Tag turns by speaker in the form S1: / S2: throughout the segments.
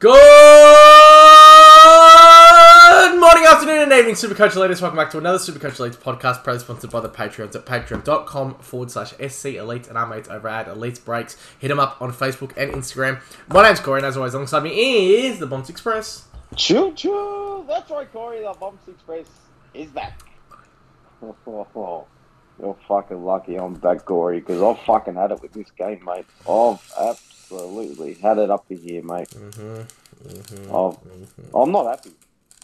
S1: Good morning, afternoon, and evening, Supercoach Elites. Welcome back to another Supercoach Elites podcast, proudly sponsored by the Patreons at patreon.com forward slash SC Elite and our mates over at Elites Breaks. Hit them up on Facebook and Instagram. My name's Corey, and as always, alongside me is the Bombs Express.
S2: Choo choo! That's right, Corey. The Bombs Express is back. You're fucking lucky I'm back, Corey, because I've fucking had it with this game, mate. I've absolutely had it up to here, mate.
S1: Mm-hmm. mm-hmm
S2: I've, I'm not happy.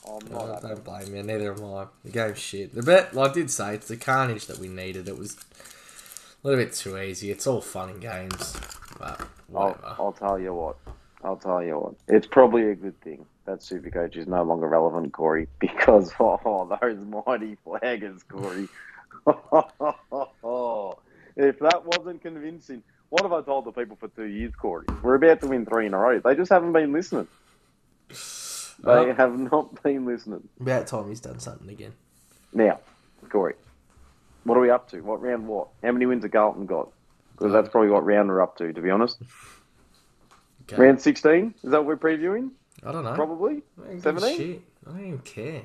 S2: I'm not
S1: Oh,
S2: happy.
S1: don't blame me, neither am I. The game's shit. The bet, like I did say, it's the carnage that we needed. It was a little bit too easy. It's all fun and games, but whatever.
S2: I'll, I'll tell you what. I'll tell you what. It's probably a good thing that Supercoach is no longer relevant, Corey, because oh, those mighty flaggers, Corey. if that wasn't convincing, what have I told the people for two years, Corey? We're about to win three in a row. They just haven't been listening. They
S1: Well,
S2: have not been listening.
S1: about time he's done something again.
S2: Now, Corey, what are we up to? What round? What? How many wins have Carlton got? Because that's probably what round we're up to, to be honest.
S1: Okay.
S2: Round 16? Is that what we're previewing?
S1: I don't know.
S2: Probably.
S1: I don't
S2: 17?
S1: shit. I don't even care.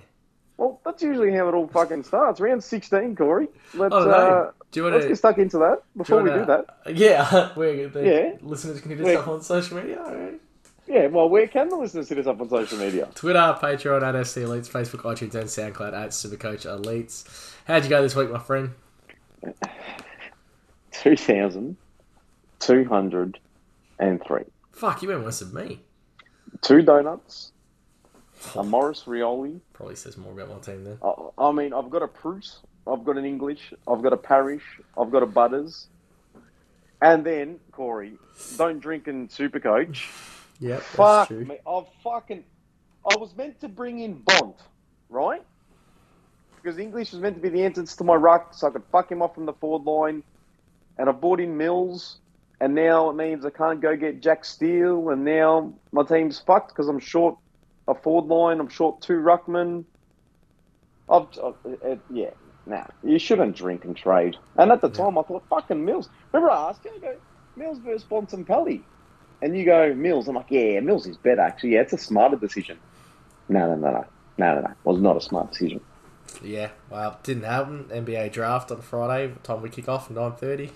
S2: Well, that's usually how it all fucking starts. Round 16, Corey. Let's,
S1: don't
S2: uh,
S1: Do you want
S2: let's
S1: to?
S2: get stuck into that before we do that.
S1: Yeah, we're the
S2: Yeah.
S1: listeners can hit us up on social media. Alright.
S2: Yeah, well, where can the listeners hit us up on social media?
S1: Twitter, Patreon at SC Elites, Facebook, iTunes, and SoundCloud at Supercoach Elites. How'd you go this week, my friend?
S2: 2,203.
S1: Fuck, you went worse than me.
S2: Two donuts, a Maurice Rioli.
S1: Probably says more about my team then.
S2: I, I mean, I've got a Prus, I've got an English, I've got a Parish, I've got a Butters. And then, Corey, don't drink in Supercoach.
S1: That's
S2: Fuck
S1: true.
S2: me. I've fucking. I was meant to bring in Bond, right? Because English was meant to be the entrance to my ruck, so I could fuck him off from the forward line. And I bought in Mills, and now it means I can't go get Jack Steele, and now my team's fucked because I'm short a forward line, I'm short two ruckmen. I've, uh, uh, yeah, nah, you shouldn't drink and trade. And at the time, I thought, fucking Mills. Remember, I asked you, I go, Mills versus Bontempelli. And you go, Mills. I'm like, yeah, Mills is better, actually. Yeah, it's a smarter decision. No, no, no, no. No, no, no. It was not a smart decision.
S1: Yeah, well, didn't happen. NBA draft on Friday. Time we kick off, 9.30.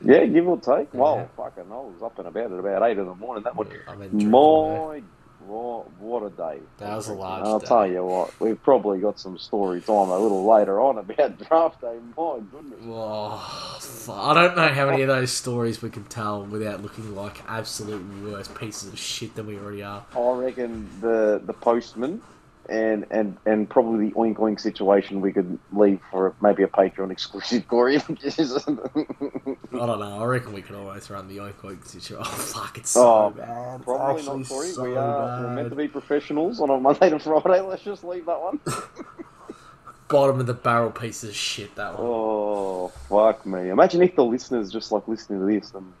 S2: Yeah, give or take.
S1: Yeah.
S2: Well, fucking, I was up and about at about 8 in the morning. That
S1: mean, drinking.
S2: My eh? God, what a day.
S1: That was a large
S2: I'll
S1: day.
S2: tell you what, we've probably got some story time a little later on about draft day. My goodness.
S1: Oh, I don't know how many of those stories we can tell without looking like absolute worse pieces of shit than we already are.
S2: I reckon the the postman and and and probably the oink oink situation we could leave for maybe a Patreon exclusive, Corey.
S1: I don't know. I reckon we could always run the oink oink situation. Oh fuck, it's so
S2: Oh,
S1: bad.
S2: Probably not, Corey.
S1: so
S2: we are we're meant to be professionals on a Monday to Friday. Let's just leave that one.
S1: Bottom of the barrel piece of shit. That one.
S2: oh fuck me! Imagine if the listeners just like listening to this and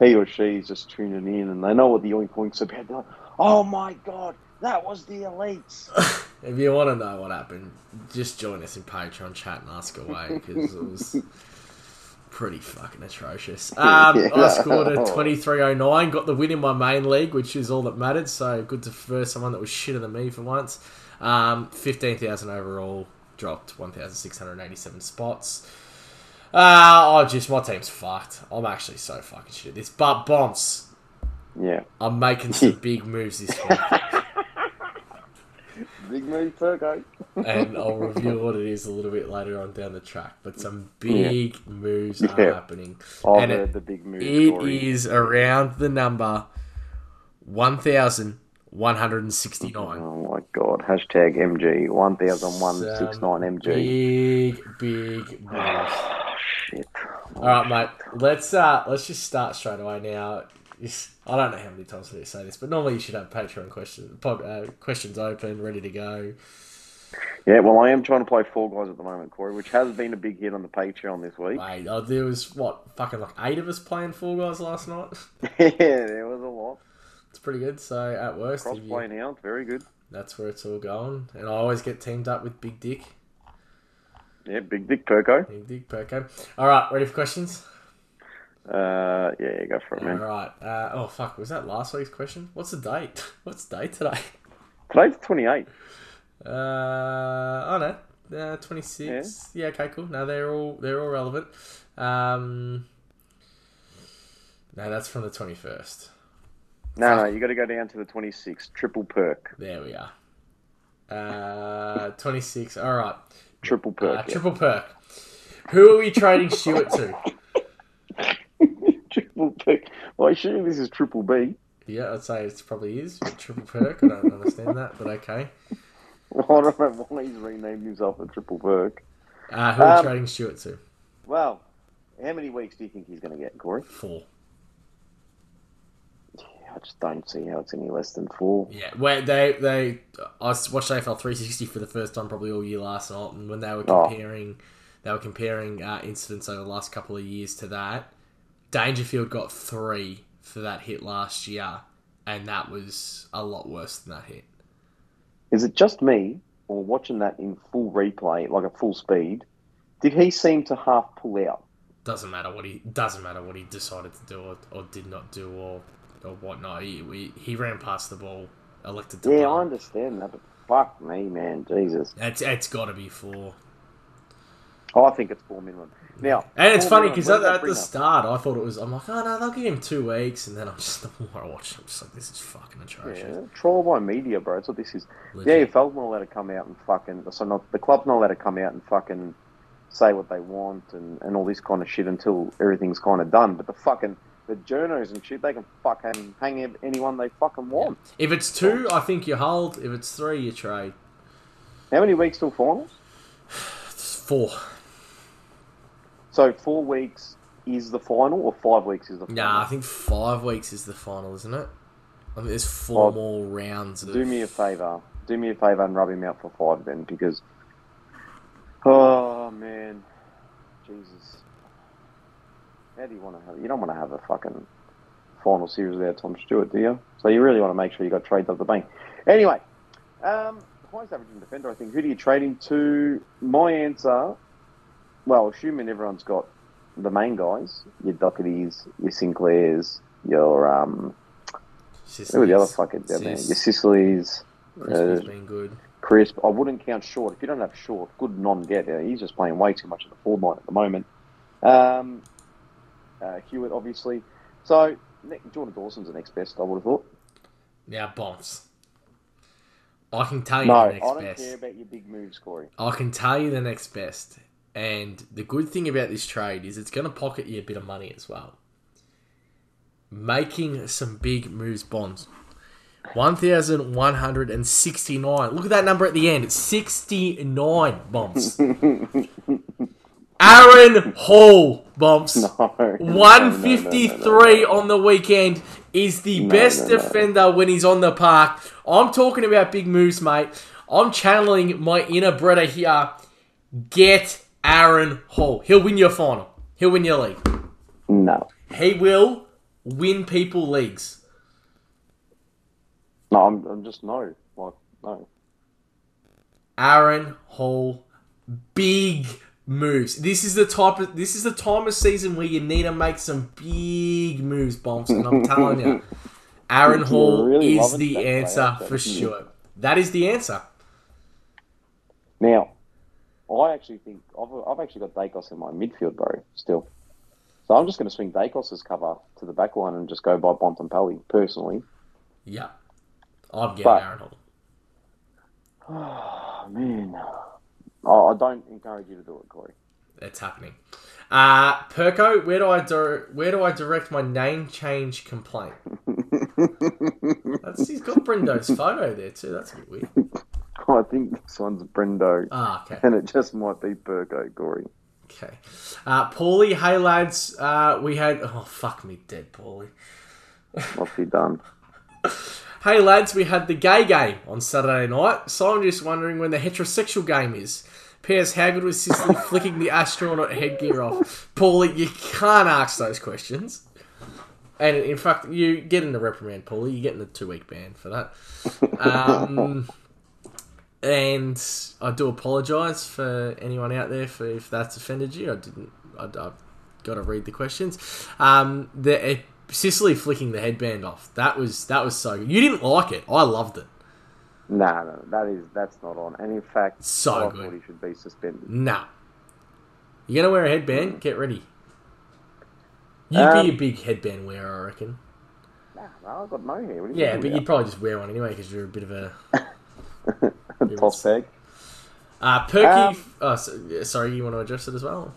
S2: he or she is just tuning in and they know what the oink oink's about. They're like, oh my god, that was the elites.
S1: If you want to know what happened, just join us in Patreon chat and ask away because it was pretty fucking atrocious. Um,
S2: Yeah.
S1: I scored a 23.09, got the win in my main league, which is all that mattered. So good to first someone that was shitter than me for once. Um, 15,000 overall, dropped 1,687 spots. Uh, oh, just my team's fucked. I'm actually so fucking shit at this. But Bonds,
S2: yeah,
S1: I'm making some big moves this week.
S2: Big move, Turco.
S1: and I'll review what it is a little bit later on down the track. But some big moves are
S2: Yeah.
S1: happening.
S2: I've
S1: And
S2: heard
S1: it-
S2: the big move.
S1: It is around the number 1,169.
S2: Oh my god! Hashtag MG one thousand one six nine
S1: Some
S2: MG.
S1: Big, big moves.
S2: Oh, shit.
S1: All right, mate. Let's uh, let's just start straight away now. I don't know how many times I say this, but normally you should have Patreon questions, pod, uh, questions open, ready to go.
S2: Yeah, well, I am trying to play Fall Guys at the moment, Corey, which has been a big hit on the Patreon this week.
S1: Mate, oh, there was what fucking like eight of us playing Fall Guys last night.
S2: yeah, there was a lot.
S1: It's pretty good. So at worst,
S2: Cross
S1: if you-
S2: now, it's very good.
S1: that's where it's all going. And I always get teamed up with Big Dick.
S2: Yeah, Big Dick Perko.
S1: Big Dick Perko. All right, ready for questions?
S2: Uh, yeah, yeah, go for it,
S1: All
S2: man.
S1: right. Uh, oh fuck, was that last week's question? What's the date? What's the date today?
S2: Today's 28.
S1: Uh, oh no, uh, twenty six. Yeah. Okay, cool. No, they're all they're all relevant. Um, no, that's from the twenty first.
S2: No, no, you got to go down to the twenty sixth. Triple perk.
S1: There we are. Uh, twenty six. All right.
S2: Triple
S1: Uh,
S2: perk. yeah.
S1: triple perk. Who are we trading Stewart to?
S2: triple. Well, assuming this is triple B.
S1: Yeah, I'd say it probably is triple perk. I don't understand that, but okay.
S2: I don't know why he's renamed himself a triple perk.
S1: Uh, who are
S2: Um,
S1: trading Stewart to?
S2: Well, how many weeks do you think he's going to get, Corey?
S1: Four.
S2: I just don't see how it's any less than four.
S1: Yeah, where they they I watched AFL 360 for the first time probably all year last night, and when they were
S2: Oh.
S1: comparing they were comparing uh, incidents over the last couple of years to that, Dangerfield got three for that hit last year, and that was a lot worse than that hit.
S2: Is it just me, or watching that in full replay, like a full speed, did he seem to half pull out?
S1: Doesn't matter what he doesn't matter what he decided to do or, or did not do or or whatnot. He, he he ran past the ball, elected to.
S2: Yeah, I understand that, but fuck me, man, Jesus.
S1: It's it's got to be four.
S2: I think it's four minimum. Now,
S1: And it's funny because at, at the start, I thought it was. I'm like, oh no, they'll give him two weeks, and then I'm just the more I watch, I'm just like, this is fucking atrocious.
S2: Yeah, trial by media, bro. That's what this is.
S1: Legit.
S2: The AFL's not allowed to come out and fucking. So not the club's not allowed to come out and fucking say what they want and, and all this kind of shit until everything's kind of done. But the fucking the journos and shit, they can fucking hang anyone they fucking want.
S1: If it's two, I think you hold. If it's three, you trade.
S2: How many weeks till finals?
S1: It's four.
S2: So four weeks is the final, or five weeks is the final?
S1: Nah, I think five weeks is the final, isn't it? I think there's four more rounds. Of...
S2: Do me a favour. Do me a favour and rub him out for five then, because oh man, Jesus, how do you want to have? You don't want to have a fucking final series without Tom Stewart, do you? So you really want to make sure you got trades up the bank. Anyway, um, highest averaging defender, I think. Who do you trade him to? My answer, well, assuming everyone's got the main guys, your Dohertys, your Sinclairs, your um, who are the other fucking yeah, man?
S1: Sis.
S2: Your Sicilies.
S1: Crispy's
S2: Uh,
S1: been good.
S2: Crisp. I wouldn't count Short. If you don't have Short, good non-get. Uh, he's just playing way too much of the forward line at the moment. Um, uh, Hewitt, obviously. So Jordan Dawson's the next best. I would have thought.
S1: Now bombs. I can tell you
S2: No,
S1: the next best.
S2: I don't
S1: best.
S2: care about your big moves, Corey.
S1: I can tell you the next best. And the good thing about this trade is it's going to pocket you a bit of money as well. Making some big moves, bonds. 1,169. Look at that number at the end. It's 69 bombs. Aaron Hall bombs.
S2: No.
S1: 153 on the weekend is the
S2: No,
S1: best
S2: no, no.
S1: defender when he's on the park. I'm talking about big moves, mate. I'm channeling my inner Bretta here. Get Aaron Hall. He'll win your final. He'll win your league.
S2: No.
S1: He will win people leagues.
S2: No, I'm, I'm just no. Like, no.
S1: Aaron Hall, big moves. This is the type of this is the time of season where you need to make some big moves, bombs. And I'm telling you, Aaron Hall
S2: really
S1: is the answer
S2: player,
S1: for sure. That is the answer.
S2: Now, I actually think I've, I've actually got Daicos in my midfield, bro. Still, so I'm just going to swing Daicos's cover to the back line and just go by Bontempelli personally.
S1: Yeah, I'm getting
S2: But-
S1: Hall.
S2: Oh man, oh, I don't encourage you to do it, Corey.
S1: It's happening. Uh, Perko, where do I dir- where do I direct my name change complaint? That's, he's got Brendo's photo there too. That's a bit weird.
S2: I think this one's Brendo,
S1: Ah, okay.
S2: and it just might be Perko, Corey.
S1: Okay. Uh, Paulie, hey lads, uh, we had. Oh, fuck me dead, Paulie.
S2: Must be done.
S1: Hey lads, we had the gay game on Saturday night, so I'm just wondering when the heterosexual game is. P.S. How good was Sicily flicking the astronaut headgear off? Paulie, you can't ask those questions. And in fact, you get in the reprimand, Paulie. You're getting a two week ban for that. Um, and I do apologise for anyone out there for if that's offended you. I didn't. I, I got to read the questions. Um, the uh, Sicily flicking the headband off. That was that was so good. You didn't like it. I loved it.
S2: No, no, that is that's not on. And in fact,
S1: So
S2: I
S1: good.
S2: he should be suspended.
S1: Nah. You're gonna wear a headband? Get ready. You'd
S2: Um,
S1: be a big headband wearer, I reckon.
S2: Nah, no, I've got no hair. What are you
S1: Yeah, but
S2: about?
S1: you'd probably just wear one anyway because you're a bit of a.
S2: Toss bag.
S1: Uh, Perky.
S2: Um,
S1: oh, sorry, you want to address it as well?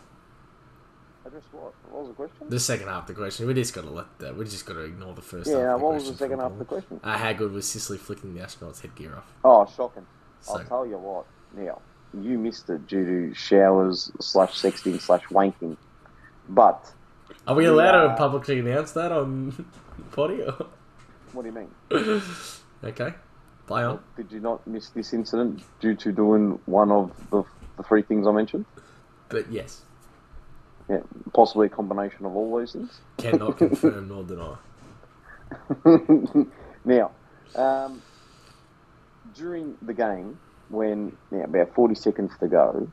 S2: Just what? What was the question?
S1: The second half of the question. We just got to let that. We just got to ignore the first.
S2: yeah,
S1: half of the
S2: what was the second half of the question?
S1: Uh, how good was Sicily flicking the astronauts' headgear off?
S2: Oh, shocking.
S1: So,
S2: I'll tell you what. Now, you missed it due to showers slash sexting slash wanking. But
S1: are we allowed to publicly announce that on potty? or-
S2: what do you mean?
S1: okay, play on.
S2: Did you not miss this incident due to doing one of the, the three things I mentioned?
S1: But yes,
S2: Yeah, possibly a combination of all those things.
S1: cannot confirm nor deny.
S2: now, um, during the game, when now about 40 seconds to go,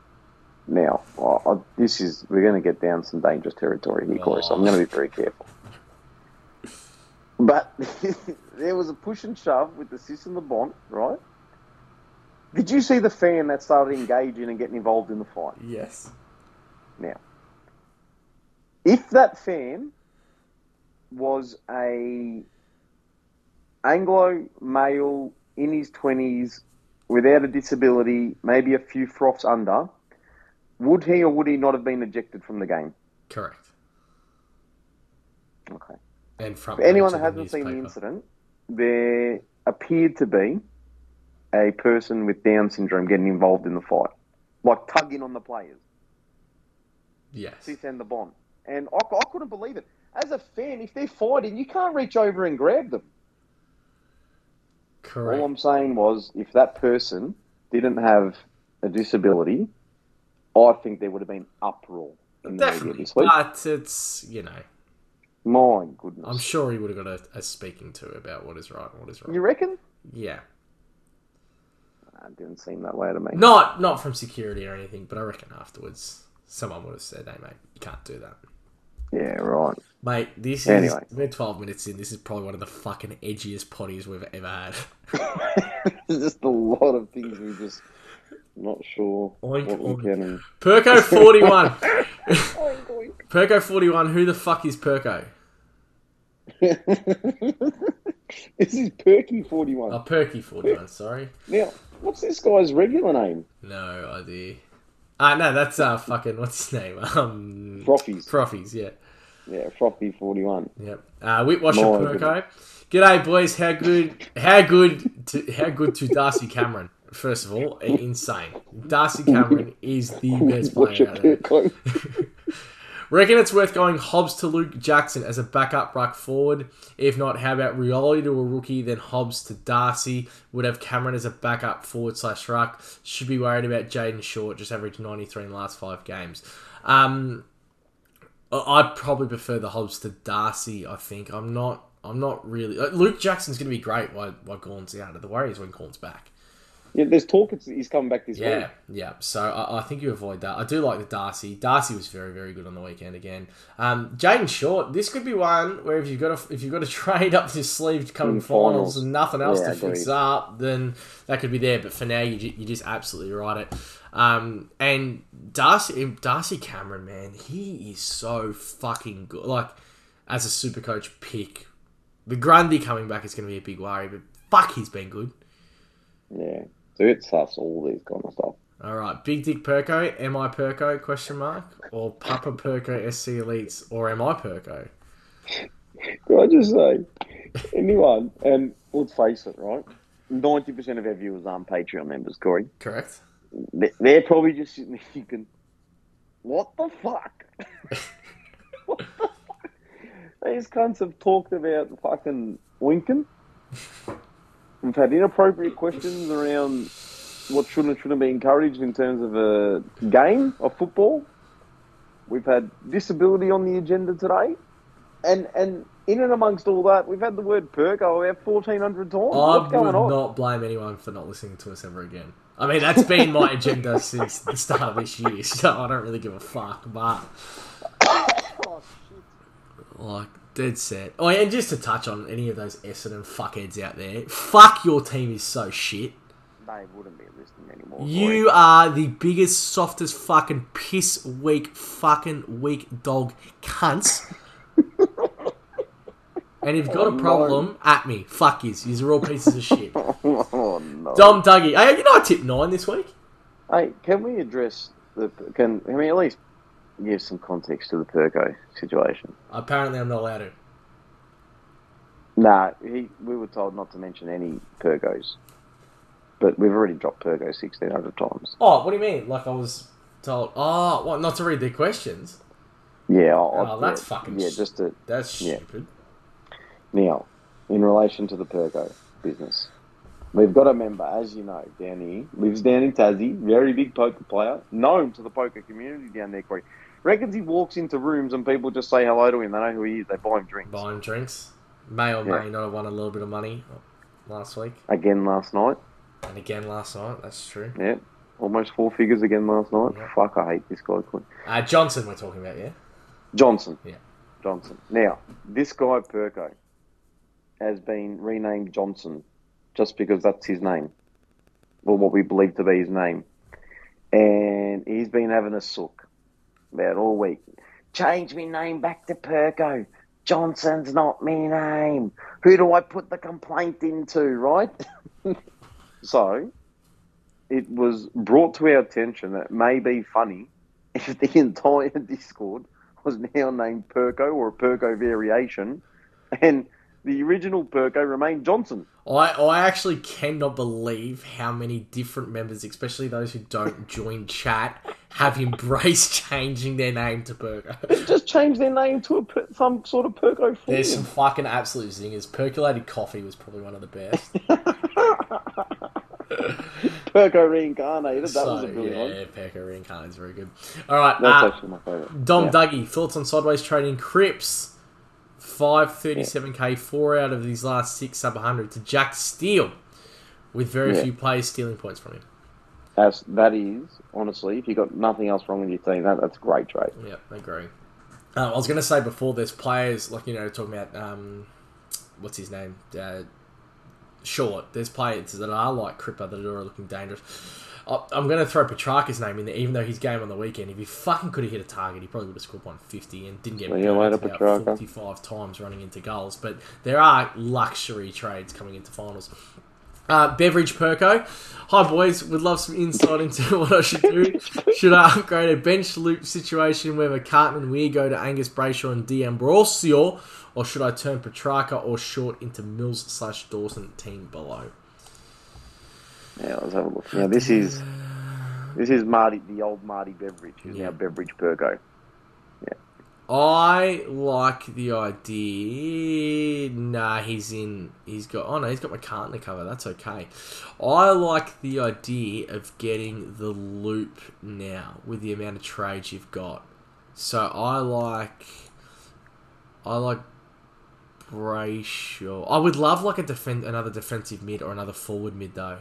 S2: now, I, I, this is, we're going to get down some dangerous territory here, Corey, so I'm going to be very careful. But there was a push and shove with the sis and the bond, right? Did you see the fan that started engaging and getting involved in the fight?
S1: Yes.
S2: Now, if that fan was a Anglo male in his twenties without a disability, maybe a few froths under, would he or would he not have been ejected from the game?
S1: Correct.
S2: Okay.
S1: And front.
S2: Anyone that hasn't seen the incident, there appeared to be a person with Down syndrome getting involved in the fight, like tugging on the players.
S1: Yes.
S2: Sis and the Bond. And I, I couldn't believe it. As a fan, if they're fighting, you can't reach over and grab them.
S1: Correct.
S2: All I'm saying was, if that person didn't have a disability, I think there would have been uproar in the media
S1: Definitely,
S2: this week.
S1: but it's you know,
S2: My goodness.
S1: I'm sure he would have got a, a speaking to about what is right and what is wrong.
S2: You reckon?
S1: Yeah,
S2: Nah, It didn't seem that way to me.
S1: not not from security or anything, but I reckon afterwards someone would have said, "Hey, mate, you can't do that."
S2: Yeah, right.
S1: Mate, this is
S2: Anyway.
S1: we're 12 minutes in. This is probably one of the fucking edgiest potties we've ever had.
S2: There's just a lot of things we just not sure
S1: Oink,
S2: what we
S1: oink.
S2: can. and-
S1: Perko 41.
S2: Oink, oink.
S1: Perko 41. Who the fuck is Perko?
S2: this is Perky 41.
S1: Oh, Perky 41. Sorry.
S2: Now, what's this guy's regular name?
S1: No idea. Ah, no, that's uh fucking what's his name? Um,
S2: Frothies.
S1: Frothies. Yeah.
S2: Yeah, Frothy 41.
S1: Yep. Uh, Whitwasher
S2: My
S1: Perko. G'day, boys. How good? How good? To, how good to Darcy Cameron? First of all, insane. Darcy Cameron is the best player out there. Reckon it's worth going Hobbs to Luke Jackson as a backup ruck forward. If not, how about Rioli to a rookie, then Hobbs to Darcy? Would have Cameron as a backup forward slash ruck. Should be worried about Jayden Short, just averaged 93 in the last five games. Um, I'd probably prefer the Hobbs to Darcy. I think I'm not. I'm not really. Luke Jackson's going to be great while while Gawn's out. Of the is when Gawn's back.
S2: Yeah, there's talk it's, he's coming back this
S1: Yeah,
S2: week.
S1: yeah. Yeah. So I, I think you avoid that. I do like the Darcy. Darcy was very, very good on the weekend again. Um, Jayden Short. This could be one where if you've got to if you've got to trade up your sleeve coming
S2: In
S1: finals
S2: finals.
S1: and nothing else
S2: Yeah,
S1: to fix up, then that could be there. But for now, you you just absolutely right it. Um, and Darcy Darcy Cameron, man, he is so fucking good. Like as a super coach pick, the Grundy coming back is going to be a big worry. But fuck, he's been good.
S2: Yeah. So it's us, all these kind of stuff.
S1: All right, Big Dick Perko, am I Perko? Question mark or Papa Perko SC Elites or am I Perko?
S2: Can I just say, anyone, and let's face it, right? 90% of our viewers aren't Patreon members, Corey.
S1: Correct.
S2: They- They're probably just sitting there thinking, what the fuck? what the fuck? These cunts have talked about fucking winking. We've had inappropriate questions around what should and shouldn't be encouraged in terms of a game of football. We've had disability on the agenda today. And and in and amongst all that, we've had the word perko about 1,400 times.
S1: I
S2: What's going
S1: would
S2: on?
S1: not blame anyone for not listening to us ever again. I mean, that's been my agenda since the start of this year, so I don't really give a fuck. But
S2: Oh, Oh shit.
S1: Like dead set. Oh, and just to touch on any of those Essendon fuckheads out there, fuck your team is so shit.
S2: They wouldn't be listening anymore.
S1: You are the biggest, softest fucking piss weak, fucking weak dog cunts. and if you've got
S2: Oh,
S1: a
S2: no.
S1: problem, at me. Fuck yous. You're all pieces of shit.
S2: oh no.
S1: Dom Dougie. Hey, you know I tipped nine this week?
S2: Hey, can we address the? Can can we at least give some context to the Perko situation?
S1: Apparently I'm not allowed to.
S2: Nah, he. We were told not to mention any Perkos, but we've already dropped Perko sixteen hundred times.
S1: Oh, what do you mean? Like I was told, oh, what, not to read their questions?
S2: Yeah. I,
S1: Oh,
S2: I-
S1: that's
S2: yeah,
S1: fucking
S2: Yeah, just to
S1: That's
S2: Yeah.
S1: stupid.
S2: Now, in relation to the Perko business, we've got a member, as you know, down here, lives down in Tassie, very big poker player, known to the poker community down there, Corey. Reckons he walks into rooms and people just say hello to him. They know who he is. They buy him drinks.
S1: Buy him drinks. May or
S2: Yeah.
S1: may not have won a little bit of money last week.
S2: Again last night.
S1: And again last night, that's true.
S2: Yeah. Almost four figures again last night.
S1: Yeah.
S2: Fuck, I hate this guy.
S1: Uh, Johnson, we're talking about, yeah?
S2: Johnson.
S1: Yeah.
S2: Johnson. Now, this guy, Perko, has been renamed Johnson just because that's his name. Or what we believe to be his name. And he's been having a sook about all week. Change me name back to Perko. Johnson's not me name. Who do I put the complaint into, right? so, it was brought to our attention that it may be funny if the entire Discord was now named Perko or a Perko variation, and the original Perko remained Johnson.
S1: I, I actually cannot believe how many different members, especially those who don't join chat, have embraced changing their name to Burger.
S2: Just change their name to a some sort of Perko form.
S1: There's some fucking absolute zingers. Percolated coffee was probably one of the best.
S2: Perko reincarnated. That
S1: so,
S2: was a brilliant one.
S1: yeah, Perko reincarnated is very good. All right,
S2: That's
S1: uh,
S2: actually my favourite.
S1: Dom
S2: Yeah.
S1: Dougie, thoughts on sideways trading Cripps? 537k, four out of these last six sub 100 to Jack Steele, with very
S2: Yeah.
S1: few players stealing points from him.
S2: That's, that is, honestly, if you've got nothing else wrong with your team, that, that's a great trade.
S1: Yeah, I agree. Um, I was going to say before, there's players like you know talking about um, what's his name, uh, Short. There's players that are like Cripper that are looking dangerous. I- I'm going to throw Petrarca's name in there, even though his game on the weekend, if he fucking could have hit a target, he probably would have scored 150 and didn't get
S2: later,
S1: about
S2: Petrarca.
S1: 45 times running into goals. But there are luxury trades coming into finals. Uh, Beveridge Perko. Hi, boys. Would love some insight into what I should do. Should I upgrade a bench loop situation where McCartan and Weir go to Angus Brayshaw and D'Ambrosio, or should I turn Petrarca or Short into Mills slash Dawson team below?
S2: Yeah, let's have a look. Now, this is this is Marty, the old Marty Beveridge, who's
S1: Yeah.
S2: now Beveridge Perko.
S1: I like the idea. Nah, he's in. He's got. Oh no, he's got McCartan to cover. That's okay. I like the idea of getting the loop now with the amount of trades you've got. So I like. I like Brayshaw. I would love like a defend another defensive mid or another forward mid though.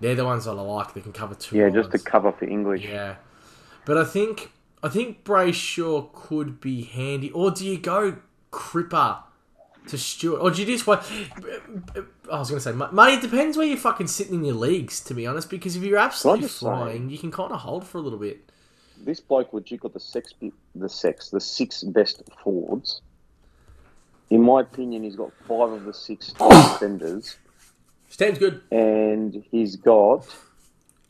S1: They're the ones that I like. They can cover two.
S2: Yeah, just to cover for English.
S1: Yeah, but I think I think Brayshaw could be handy. Or do you go Cripper to Stewart, or do you just want? I was going to say, ma- money. It depends where you're fucking sitting in your leagues, to be honest. Because if you're absolutely
S2: say-
S1: flying, you can kind of hold for a little bit.
S2: This bloke would you got the sex, the sex, the six best forwards. In my opinion, he's got five of the six defenders,
S1: Stands good.
S2: and he's got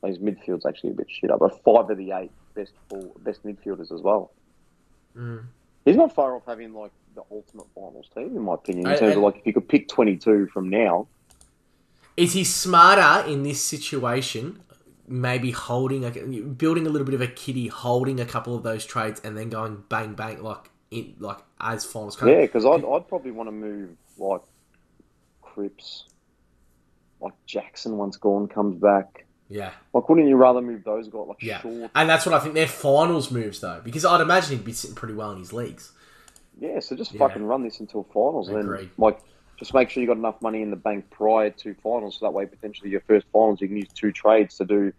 S2: his midfield's actually a bit shit up, but five of the eight best full, best midfielders as well.
S1: Mm.
S2: He's not far off having like the ultimate finals team, in my opinion. In
S1: I-
S2: terms
S1: I-
S2: of like if you could pick twenty two from now,
S1: Is he smarter in this situation? Maybe holding, a, building a little bit of a kitty, holding a couple of those trades, and then going bang bang like in like as finals.
S2: yeah, because I'd, I'd probably want to move like Cripps, like Jackson once gone comes back.
S1: yeah.
S2: Like, wouldn't you rather move those guys like
S1: Yeah,
S2: short?
S1: and that's what I think their finals moves though, because I'd imagine he'd be sitting pretty well in his leagues.
S2: Yeah, so just
S1: Yeah.
S2: fucking run this until finals, and then like just make sure you got enough money in the bank prior to finals, so that way potentially your first finals you can use two trades to do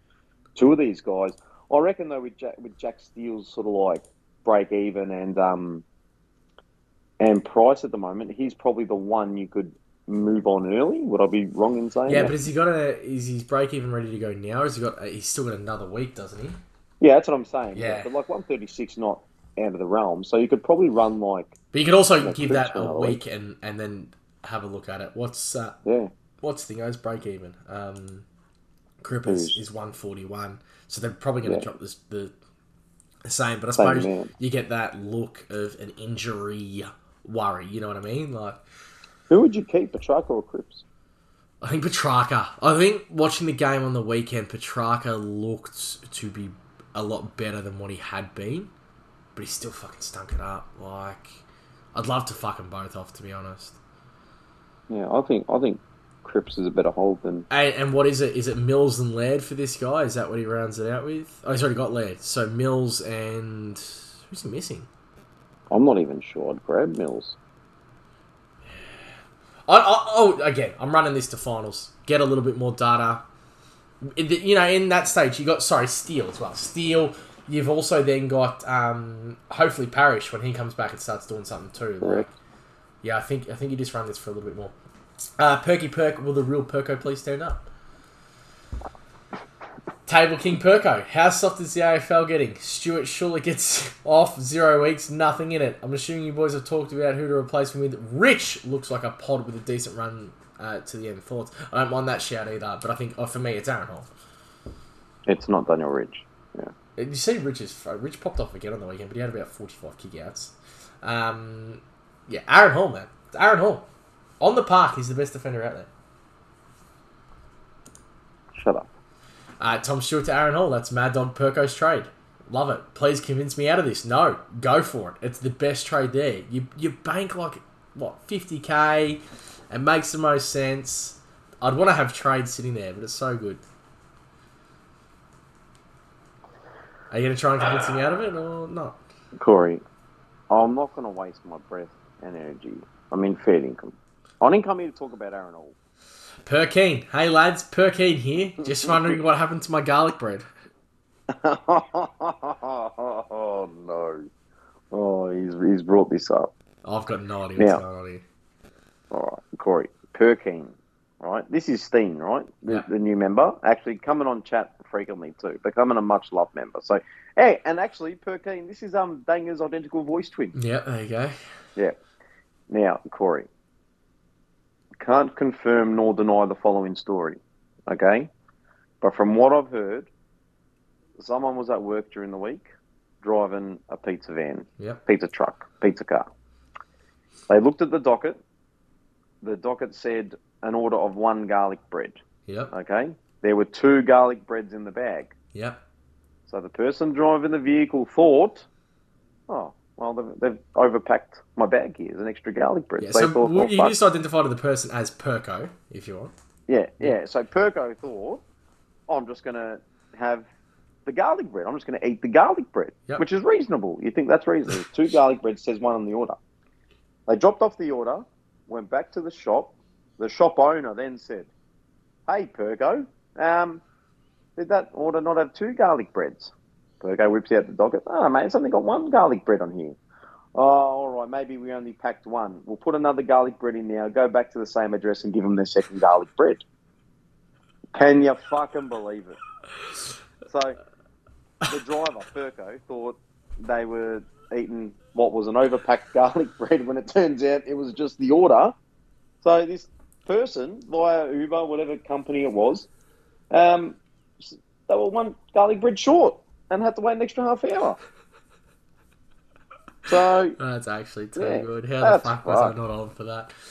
S2: two of these guys. I reckon though with Jack, with Jack Steele's sort of like break even and um and price at the moment, he's probably the one you could move on early. Would I be wrong in saying
S1: Yeah,
S2: that?
S1: but has he got a? Is his break even ready to go now? Or has he got? He's still got another week, doesn't he?
S2: Yeah, that's what I'm saying.
S1: Yeah.
S2: But like 136 not out of the realm. So you could probably run like
S1: But you could also
S2: Yeah,
S1: give that a week and and then have a look at it. What's uh,
S2: yeah.
S1: what's Thingo's break even? Um, Crippers
S2: Who's?
S1: is one forty one, so they're probably going to
S2: Yeah.
S1: drop this the, the same. But I suppose you get that look of an injury worry. You know what I mean? Like
S2: Who would you keep, Petrarca or Cripps?
S1: I think Petrarca. I think watching the game on the weekend, Petrarca looked to be a lot better than what he had been, but he still fucking stunk it up. Like I'd love to fuck them both off, to be honest.
S2: Yeah, I think I think Cripps is a better hold than
S1: And, and what is it? Is it Mills and Laird for this guy? Is that what he rounds it out with? Oh, he's already got Laird. So Mills and who's he missing?
S2: I'm not even sure I'd grab Mills.
S1: I, I, oh, again, I'm running this to finals. Get a little bit more data. You know, in that stage, you got sorry Steele as well. Steele. You've also then got um, hopefully Parish when he comes back and starts doing something too. Like, yeah, I think I think you just run this for a little bit more. Uh, Perky Perk, will the real Perko please stand up? Table King Perko, how soft is the AFL getting? Stewart surely gets off zero weeks, nothing in it. I'm assuming you boys have talked about who to replace him with. Rich looks like a pod with a decent run uh, to the end. Thoughts? I don't mind that shout either, but I think oh, for me it's Aaron Hall.
S2: It's not Daniel Rich. Yeah.
S1: Did you see Rich's? Rich popped off again on the weekend, but he had about 45 kickouts. Um, yeah, Aaron Hall, man. It's Aaron Hall. On the park, he's the best defender out there.
S2: Shut up.
S1: Uh, Tom Stewart to Aaron Hall. That's Mad Dog Perko's trade. Love it. Please convince me out of this. No, go for it. It's the best trade there. You you bank like what fifty k, it makes the most sense. I'd want to have trade sitting there, but it's so good. Are you going to try and convince me out of it or not?
S2: Corey, I'm not going to waste my breath and energy. I mean, fair income. I didn't come here to talk about Aaron Hall.
S1: Perkeen. Hey lads, Perkeen here. Just wondering what happened to my garlic bread.
S2: oh no! Oh, he's he's brought this up.
S1: I've got no idea what's going on here.
S2: All right, Corey Perkeen. Right, this is Steen, right? The,
S1: Yeah.
S2: the new member, actually coming on chat frequently too, becoming a much loved member. So, hey, and actually Perkeen, this is um Danger's identical voice twin.
S1: Yeah, there you go.
S2: Yeah. Now, Corey, can't confirm nor deny the following story, okay? But from what I've heard, someone was at work during the week driving a pizza van,
S1: Yep.
S2: pizza truck, pizza car. They looked at the docket. The docket said an order of one garlic bread,
S1: Yep.
S2: okay? There were two garlic breads in the bag.
S1: Yep.
S2: So the person driving the vehicle thought, oh, well, they've, they've overpacked my bag here. There's an extra garlic bread.
S1: Yeah, so
S2: thought, well,
S1: you just identified the person as Perko, if you want.
S2: Yeah, yeah. So Perko thought, oh, I'm just going to have the garlic bread. I'm just going to eat the garlic bread,
S1: Yep.
S2: which is reasonable. You think that's reasonable? Two garlic breads says one on the order. They dropped off the order, went back to the shop. The shop owner then said, "Hey, Perko, um, did that order not have two garlic breads?" Perko whips out the docket. Oh, mate, it's only got one garlic bread on here. Oh, all right. Maybe we only packed one. We'll put another garlic bread in now. Go back to the same address and give them their second garlic bread. Can you fucking believe it? So the driver, Perko, thought they were eating what was an overpacked garlic bread when it turns out it was just the order. So this person, via Uber, whatever company it was, um, they were one garlic bread short and had to wait an extra half hour. So
S1: That's actually too
S2: Yeah,
S1: good. How the
S2: that's
S1: fuck was I not on for that?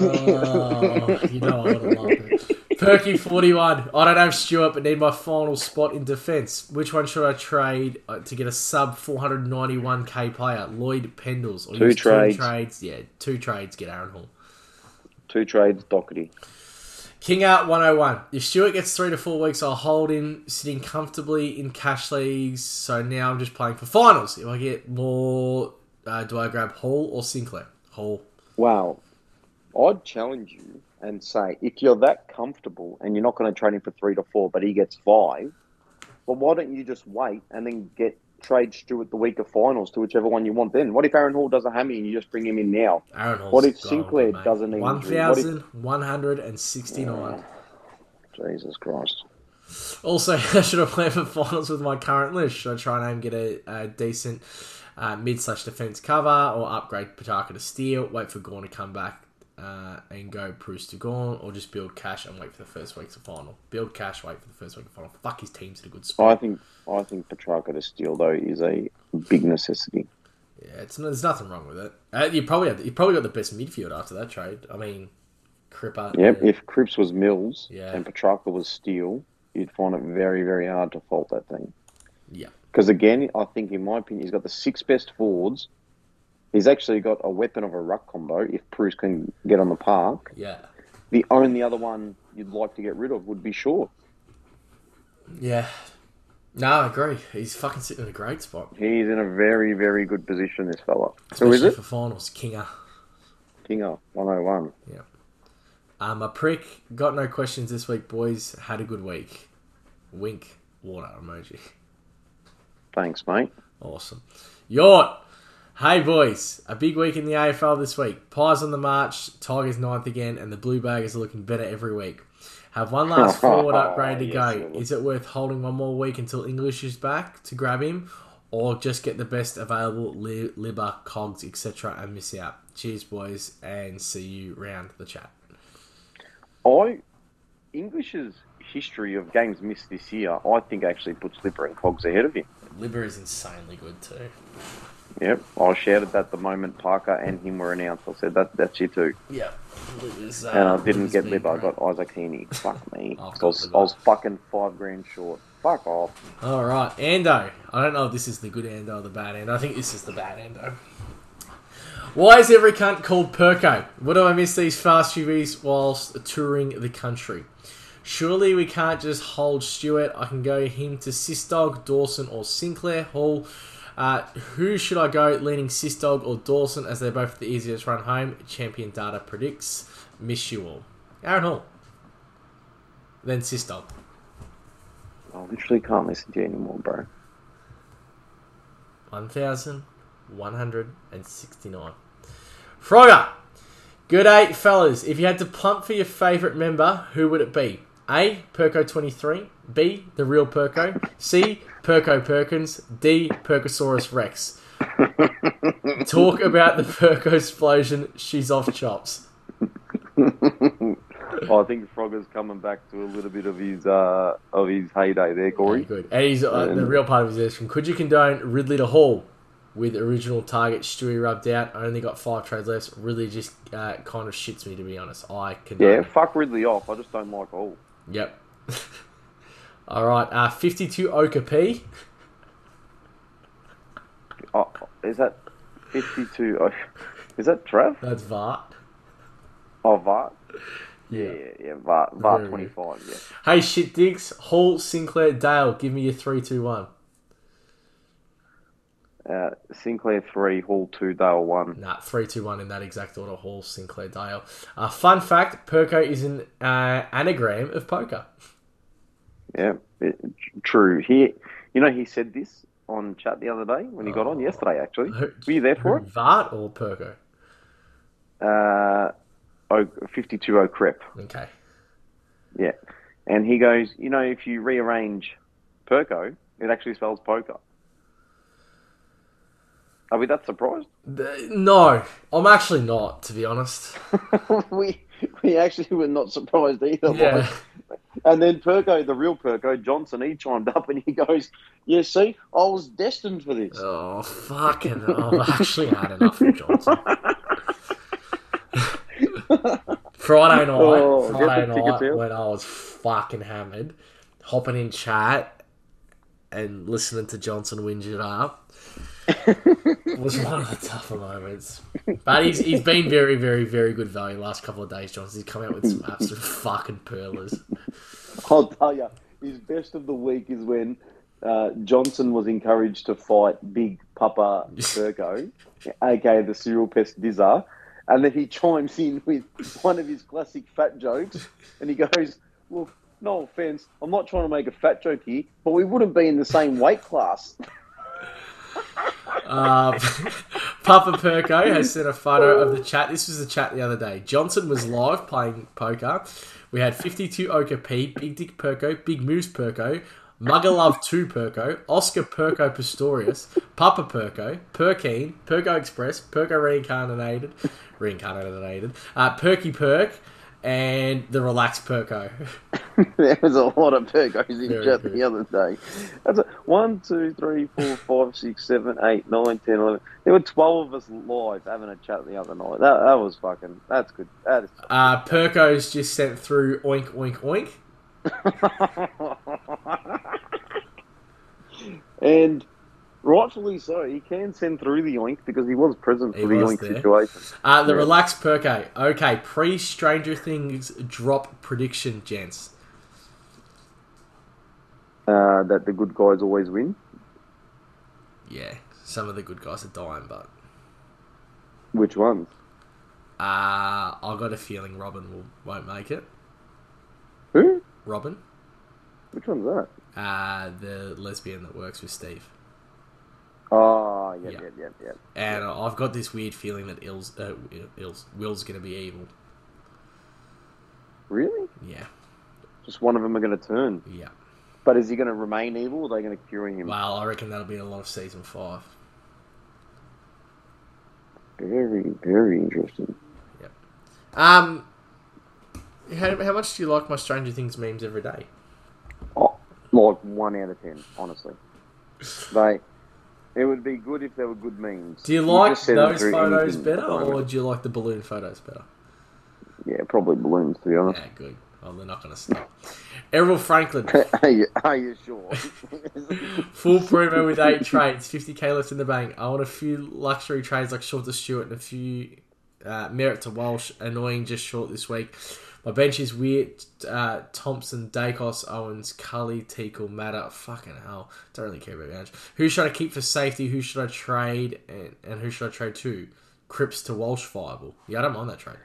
S1: Oh, you know I would have loved it. Perky forty one. I don't have Stewart, but need my final spot in defence. Which one should I trade uh, to get a sub four hundred ninety one k player? Lloyd Pendles or
S2: Two
S1: use
S2: trades.
S1: Two trades. Yeah, two trades. Get Aaron Hall.
S2: two trades, Doherty.
S1: King out 101. If Stewart gets three to four weeks, I'll hold him sitting comfortably in cash leagues. So now I'm just playing for finals. If I get more, uh, do I grab Hall or Sinclair? Hall.
S2: Wow. I'd challenge you and say if you're that comfortable and you're not going to trade him for three to four, but he gets five, well, why don't you just wait and then get trade Stewart the week of finals to whichever one you want. Then what if Aaron Hall does a hammy and you just bring him in now?
S1: Aaron Hall's
S2: What if Sinclair doesn't need
S1: One
S2: injury? What if-
S1: thousand one hundred and sixty-nine.
S2: Jesus Christ!
S1: Also, I should I play for finals with my current list? Should I try and aim get a, a decent uh, mid slash defense cover, or upgrade Petrarca to Steele? Wait for Gawn to come back uh, and go Bruce to Gawn, or just build cash and wait for the first week's of final? Build cash, wait for the first week of final. Fuck, his team's in a good spot.
S2: I think I think Petrarca to Steele though is a big necessity.
S1: Yeah, it's there's nothing wrong with it. Uh, you probably have, you probably got the best midfield after that trade. I mean, Cripper.
S2: Yep.
S1: yeah.
S2: If Cripps was Mills
S1: Yeah.
S2: and Petrarca was Steele, you'd find it very very hard to fault that thing.
S1: Yeah.
S2: Because again, I think in my opinion, he's got the six best forwards. He's actually got a weapon of a ruck combo if Bruce can get on the park.
S1: Yeah.
S2: The only other one you'd like to get rid of would be Short.
S1: Yeah. No, I agree. He's fucking sitting in a great spot.
S2: He's in a very, very good position, this fella. Who
S1: Especially
S2: is it?
S1: for finals, Kinger.
S2: Kinger, 101.
S1: Um, a prick. Got no questions this week, boys. Had a good week. Wink. Water emoji.
S2: Thanks, mate.
S1: Awesome. Yort. Hey, boys. A big week in the AFL this week. Pies on the march. Tigers ninth again, and the Blue Baggers are looking better every week. Have one last forward upgrade to
S2: Yes,
S1: go. Is it worth holding one more week until English is back to grab him, or just get the best available li- Libba, Cogs, etc., and miss out? Cheers, boys, and see you round the chat.
S2: I English's history of games missed this year, I think actually puts Libba and Cogs ahead of him.
S1: Libba is insanely good too.
S2: Yep, I shouted that the moment Parker and him were announced. I said that that's you too,
S1: Yeah, uh,
S2: and I didn't get Libba. I got Isaac Heaney. Fuck me. I was, I was fucking five grand short. Fuck off.
S1: All right, Ando. I don't know if this is the good Ando or the bad Ando. I think this is the bad Ando. Why is every cunt called Perko? What do I miss these fast UVs whilst touring the country? Surely we can't just hold Stewart. I can go him to Sistog, Dawson, or Sinclair Hall. Uh, who should I go? Leaning Sistog or Dawson, as they're both the easiest run home. Champion data predicts. Miss you all. Aaron Hall. Then Sistog.
S2: I literally can't listen to you anymore, bro.
S1: 1,169. Frogger! Good eight, fellas. If you had to plump for your favourite member, who would it be? A. Perko23. B. The real Perko. C. Perko Perkins. D. Perkosaurus Rex. Talk about the Perko explosion. She's off chops.
S2: I think Frogger's coming back to a little bit of his uh, of his heyday there, Corey.
S1: Good. And he's, uh, the real part of his question. Could you condone Ridley to Hall with original target Stewie rubbed out? I Only got five trades left. Really just uh, kind of shits me, to be honest. I condone
S2: Yeah, fuck Ridley off. I just don't like all.
S1: Yep. All right. Uh, 52 Oka P.
S2: Oh, is that fifty-two? Oh, is that Trav?
S1: That's Vart.
S2: Oh, Vart. Yeah, yeah, yeah. Vart, Vart twenty-five. Yeah.
S1: Hey, shit digs. Hall, Sinclair, Dale. Give me your 3 2 1.
S2: Uh, Sinclair three, Hall two, Dale one.
S1: Nah, 3 2 1 in that exact order. Hall, Sinclair, Dale. Uh, fun fact Perko is an uh, anagram of poker.
S2: Yeah, it, true. He, you know, he said this on chat the other day when he got on yesterday. Actually,
S1: Who-
S2: were you there for it?
S1: Vart or Perko?
S2: Uh, oh, 52 O Crep.
S1: Okay.
S2: Yeah, and he goes, you know, if you rearrange Perko, it actually spells poker. Are we that surprised?
S1: No, I'm actually not, to be honest.
S2: we we actually were not surprised either.
S1: Yeah.
S2: like. And then Perko, the real Perko, Johnson, he chimed up and he goes, "Yeah, see, I was destined for this."
S1: Oh, fucking. I've actually had enough of Johnson. Friday night,
S2: Oh,
S1: Friday night when I was fucking hammered, hopping in chat and listening to Johnson whinge it up was one of the tougher moments. But he's, he's been very, very, very good value the last couple of days, Johnson. He's come out with some absolute fucking pearlers.
S2: I'll tell you, his best of the week is when uh, Johnson was encouraged to fight Big Papa Perko, aka the serial pest Dizza, and then he chimes in with one of his classic fat jokes, and he goes, "Look, no offense, I'm not trying to make a fat joke here, but we wouldn't be in the same weight class."
S1: Um, Papa Perko has sent a photo of the chat. This was the chat the other day. Johnson was live playing poker. We had 52 Oka P, Big Dick Perko, Big Moose Perko, Mugger Love 2 Perko, Oscar Perko Pistorius, Papa Perko, Perkeen, Perko Express, Perko Reincarnated, Reincarnated, uh, Perky Perk, and the Relaxed Perko.
S2: there was a lot of Perkos in
S1: Very
S2: chat
S1: good.
S2: the other day. That's a, one, two, three, four, five, six, seven, eight, nine, ten, eleven. There were twelve of us live having a chat the other night. That, that was fucking. That's good. That is.
S1: Uh, Perko's just sent through Oink Oink Oink.
S2: and rightfully so, he can send through the oink because he was present
S1: He
S2: for the oink
S1: there.
S2: situation.
S1: Uh, the
S2: Yeah.
S1: Relaxed Perko. Okay, pre Stranger Things drop prediction, gents.
S2: Uh, that the good guys always win.
S1: Yeah, some of the good guys are dying, but
S2: Which ones?
S1: uh, I got a feeling Robin will won't make it.
S2: Who?
S1: Robin,
S2: Which one's that?
S1: uh, the lesbian that works with Steve,
S2: Oh, yeah,
S1: Yeah.
S2: yeah, yeah, yeah.
S1: and I've got this weird feeling that Il's, uh, Il's Will's going to be evil.
S2: Really?
S1: Yeah,
S2: Just one of them are going to turn.
S1: yeah.
S2: But is he going to remain evil or are they going to cure him?
S1: Well, I reckon that'll be a lot of season five.
S2: Very, very interesting. Yep.
S1: Um, how, how much do you like my Stranger Things memes every day?
S2: Oh, like one out of ten, honestly. They, it would be good if they were good memes.
S1: Do you like those photos better, or do you like the balloon photos better?
S2: Yeah, probably balloons, to be honest.
S1: Yeah, good. Well, they're not going to stop. Errol Franklin,
S2: are, you, are you sure?
S1: full promo with eight trades, 50k left in the bank. I want a few luxury trades like short to Stewart and a few uh, Merrett to Walsh. Annoying, just short this week. My bench is weird. Uh, Thompson, Daicos, Owens, Cully, Teakle, Matter. Fucking hell. Don't really care about bench. Who should I keep for safety? Who should I trade? And, and who should I trade to? Cripps to Walsh viable. Yeah, I don't mind that trade.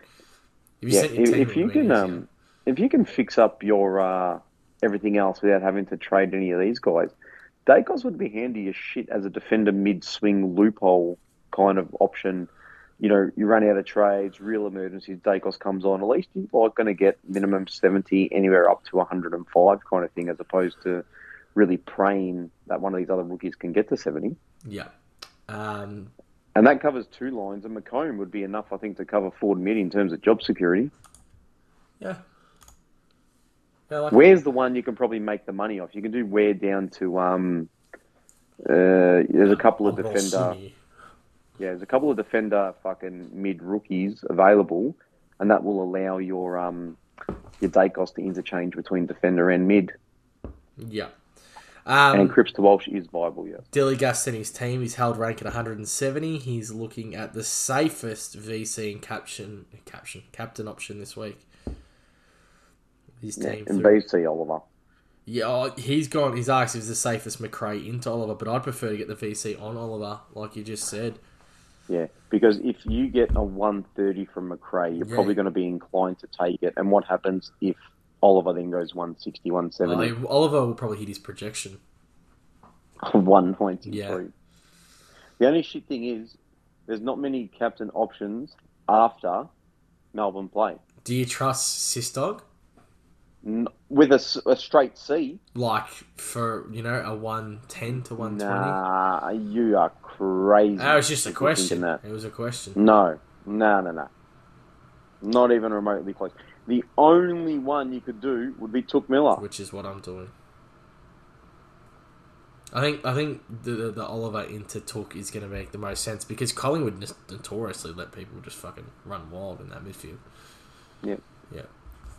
S1: If
S2: yeah, if, if you can, um, if you can fix up your uh, everything else without having to trade any of these guys, Daicos would be handy as shit as a defender mid-swing loophole kind of option. You know, you run out of trades, real emergencies, Daicos comes on. At least you're like going to get minimum seventy, anywhere up to one hundred and five, kind of thing, as opposed to really praying that one of these other rookies can get to seventy.
S1: Yeah. Um,
S2: And that covers two lines, and McComb would be enough, I think, to cover Ford mid in terms of job security.
S1: yeah. Yeah, like
S2: Where's the one you can probably make the money off? You can do Ware down to um. Uh, there's a couple of defender. Yeah, there's a couple of defender fucking mid rookies available, and that will allow your um your Daicos to interchange between defender and mid.
S1: Yeah.
S2: and
S1: Um,
S2: Cripps to Walsh is viable, yeah.
S1: Dilly Gus and his team. He's held rank at 170. He's looking at the safest VC and caption, caption, captain option this week. His
S2: Yeah,
S1: team.
S2: and
S1: through-
S2: VC Oliver.
S1: Yeah, oh, he's gone. He's asked if it's the safest Macrae into Oliver, but I'd prefer to get the VC on Oliver, like you just said.
S2: Yeah, because if you get a 130 from Macrae, you're
S1: Yeah.
S2: probably going to be inclined to take it. And what happens if Oliver then goes 160, 170,
S1: Uh, Oliver will probably hit his projection.
S2: 193?
S1: Yeah.
S2: The only shit thing is, there's not many captain options after Melbourne play.
S1: Do you trust Sistog?
S2: With a, straight C,
S1: Like for you know a one ten to one twenty?
S2: nah, you are crazy.
S1: That was just a
S2: if you're thinking
S1: question.
S2: That.
S1: It was a question.
S2: No, no, no, no. Not even remotely close. The only one you could do would be Touk Miller.
S1: which is what I'm doing. I think I think the the, the Oliver into Took is going to make the most sense because Collingwood notoriously let people just fucking run wild in that midfield.
S2: Yep.
S1: Yeah.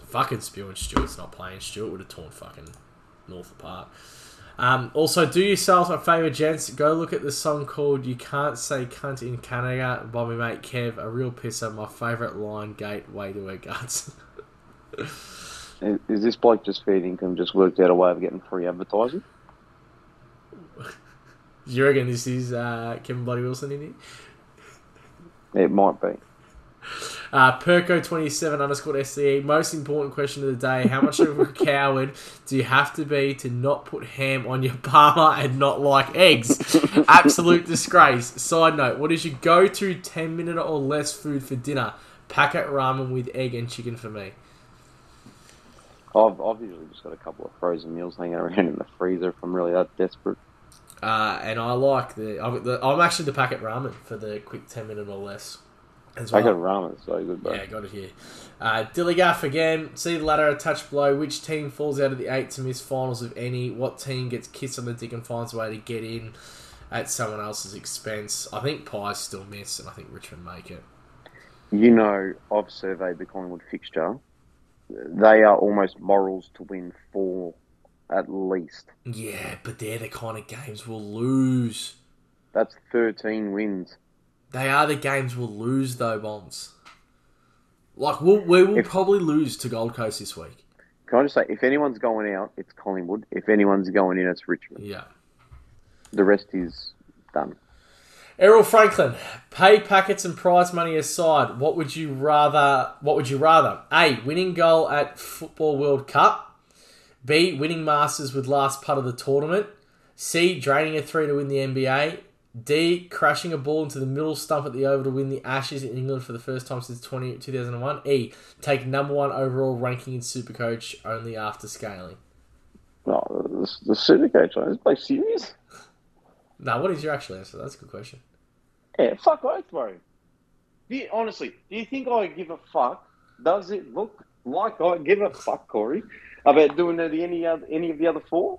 S1: Fucking Spew and Stewart's not playing. Stewart would have torn fucking North apart. Um, also, do yourself a favour, gents. Go look at the song called "You Can't Say Cunt in Canada" by my mate Kev. A real pisser. My favourite line, gate, way to her guts.
S2: Is, is this bloke just fair income just worked out a way of getting free advertising?
S1: you reckon this is uh, Kevin Bloody Wilson in here?
S2: It might be.
S1: Uh, Perco27 underscore SCE. Most important question of the day. How much of a coward do you have to be to not put ham on your parma and not like eggs? Absolute disgrace. Side note, what is your go to 10 minute or less food for dinner? Packet ramen with egg and chicken for me.
S2: I've, I've usually just got a couple of frozen meals hanging around in the freezer if I'm really that desperate.
S1: Uh, and I like the I'm, the I'm actually the packet ramen for the quick 10 minute or less. As well.
S2: Packet ramen so good, bro.
S1: Yeah, got it here. Uh, Dilligaff again. See the ladder a touch below. Which team falls out of the eight to miss finals, if any? What team gets kissed on the dick and finds a way to get in at someone else's expense? I think Pies still miss, and I think Richmond make it.
S2: You know, I've surveyed the Collingwood fixture. They are almost morals to win four at least.
S1: Yeah, but they're the kind of games we'll lose.
S2: That's 13 wins.
S1: They are the games we'll lose, though, Bombs. Like, we'll, we will
S2: If-
S1: probably lose to Gold Coast this week.
S2: Can I just say, if anyone's going out, it's Collingwood. If anyone's going in, it's Richmond.
S1: Yeah.
S2: The rest is done.
S1: Errol Franklin, pay packets and prize money aside, what would you rather? What would you rather? A. Winning goal at Football World Cup. B. Winning Masters with last putt of the tournament. C. Draining a three to win the NBA. D. Crashing a ball into the middle stump at the Oval to win the Ashes in England for the first time since 20, 2001. E. Take number one overall ranking in Supercoach only after scaling.
S2: No, the, the super coach, is play serious?
S1: Now, what is your actual answer? That's a good question.
S2: Yeah, fuck oath, bro. Do you, honestly, do you think I give a fuck? Does it look like I give a fuck, Corey, about doing any other, any of the other four?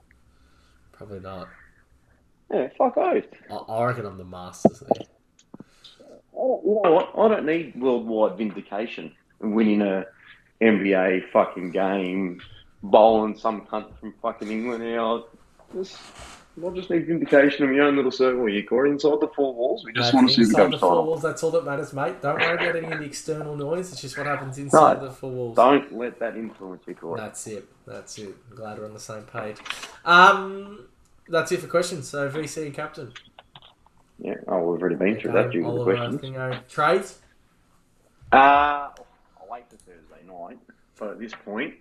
S1: Probably not.
S2: Yeah, fuck oath.
S1: I, I reckon I'm the master. there.
S2: Oh, you know what? I don't need worldwide vindication. Winning a NBA fucking game, bowling some cunt from fucking England out. Just, I just need vindication of my own little circle here, Corey. Inside the four walls, we just
S1: No,
S2: want to see the
S1: inside the four
S2: title.
S1: walls. That's all that matters, mate. Don't worry about any of the external noise. It's just what happens inside
S2: No,
S1: the four walls.
S2: Don't let that influence you, Corey.
S1: That's it. That's it. I'm glad we're on the same page. Um, that's it for questions. So VC captain.
S2: Yeah. Oh, we've already been through that due to the
S1: Oliver
S2: questions.
S1: Thingo. Trades.
S2: Uh, I'll wait for Thursday night, but at this point,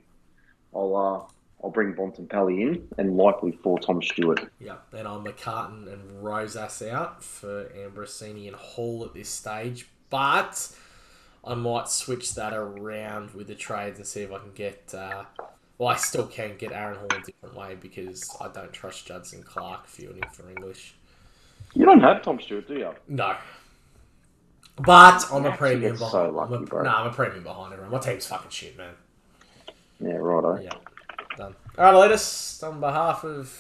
S2: I'll uh, I'll bring Bontempelli in and likely for Tom Stewart.
S1: Yeah. Then I'm McCartan and Rosas out for Ambrosini and Hall at this stage, but I might switch that around with the trades and see if I can get. Uh, well, I still can't get Aaron Hall a different way because I don't trust Judson Clark fueling for English.
S2: You don't have Tom Stewart, do you?
S1: No. But I'm a premium behind.
S2: so
S1: I'm
S2: lucky,
S1: a,
S2: bro.
S1: No, I'm a premium behind everyone. My team's fucking shit, man.
S2: Yeah, righto.
S1: Yeah, done. All right, latest on behalf of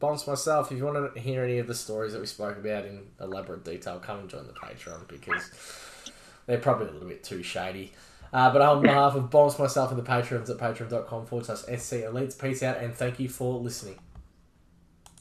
S1: Bombs myself. If you want to hear any of the stories that we spoke about in elaborate detail, come and join the Patreon because they're probably a little bit too shady. Uh, but on behalf of Bombs myself and the patrons at patreon.com forward slash SC Elites, peace out and thank you for listening.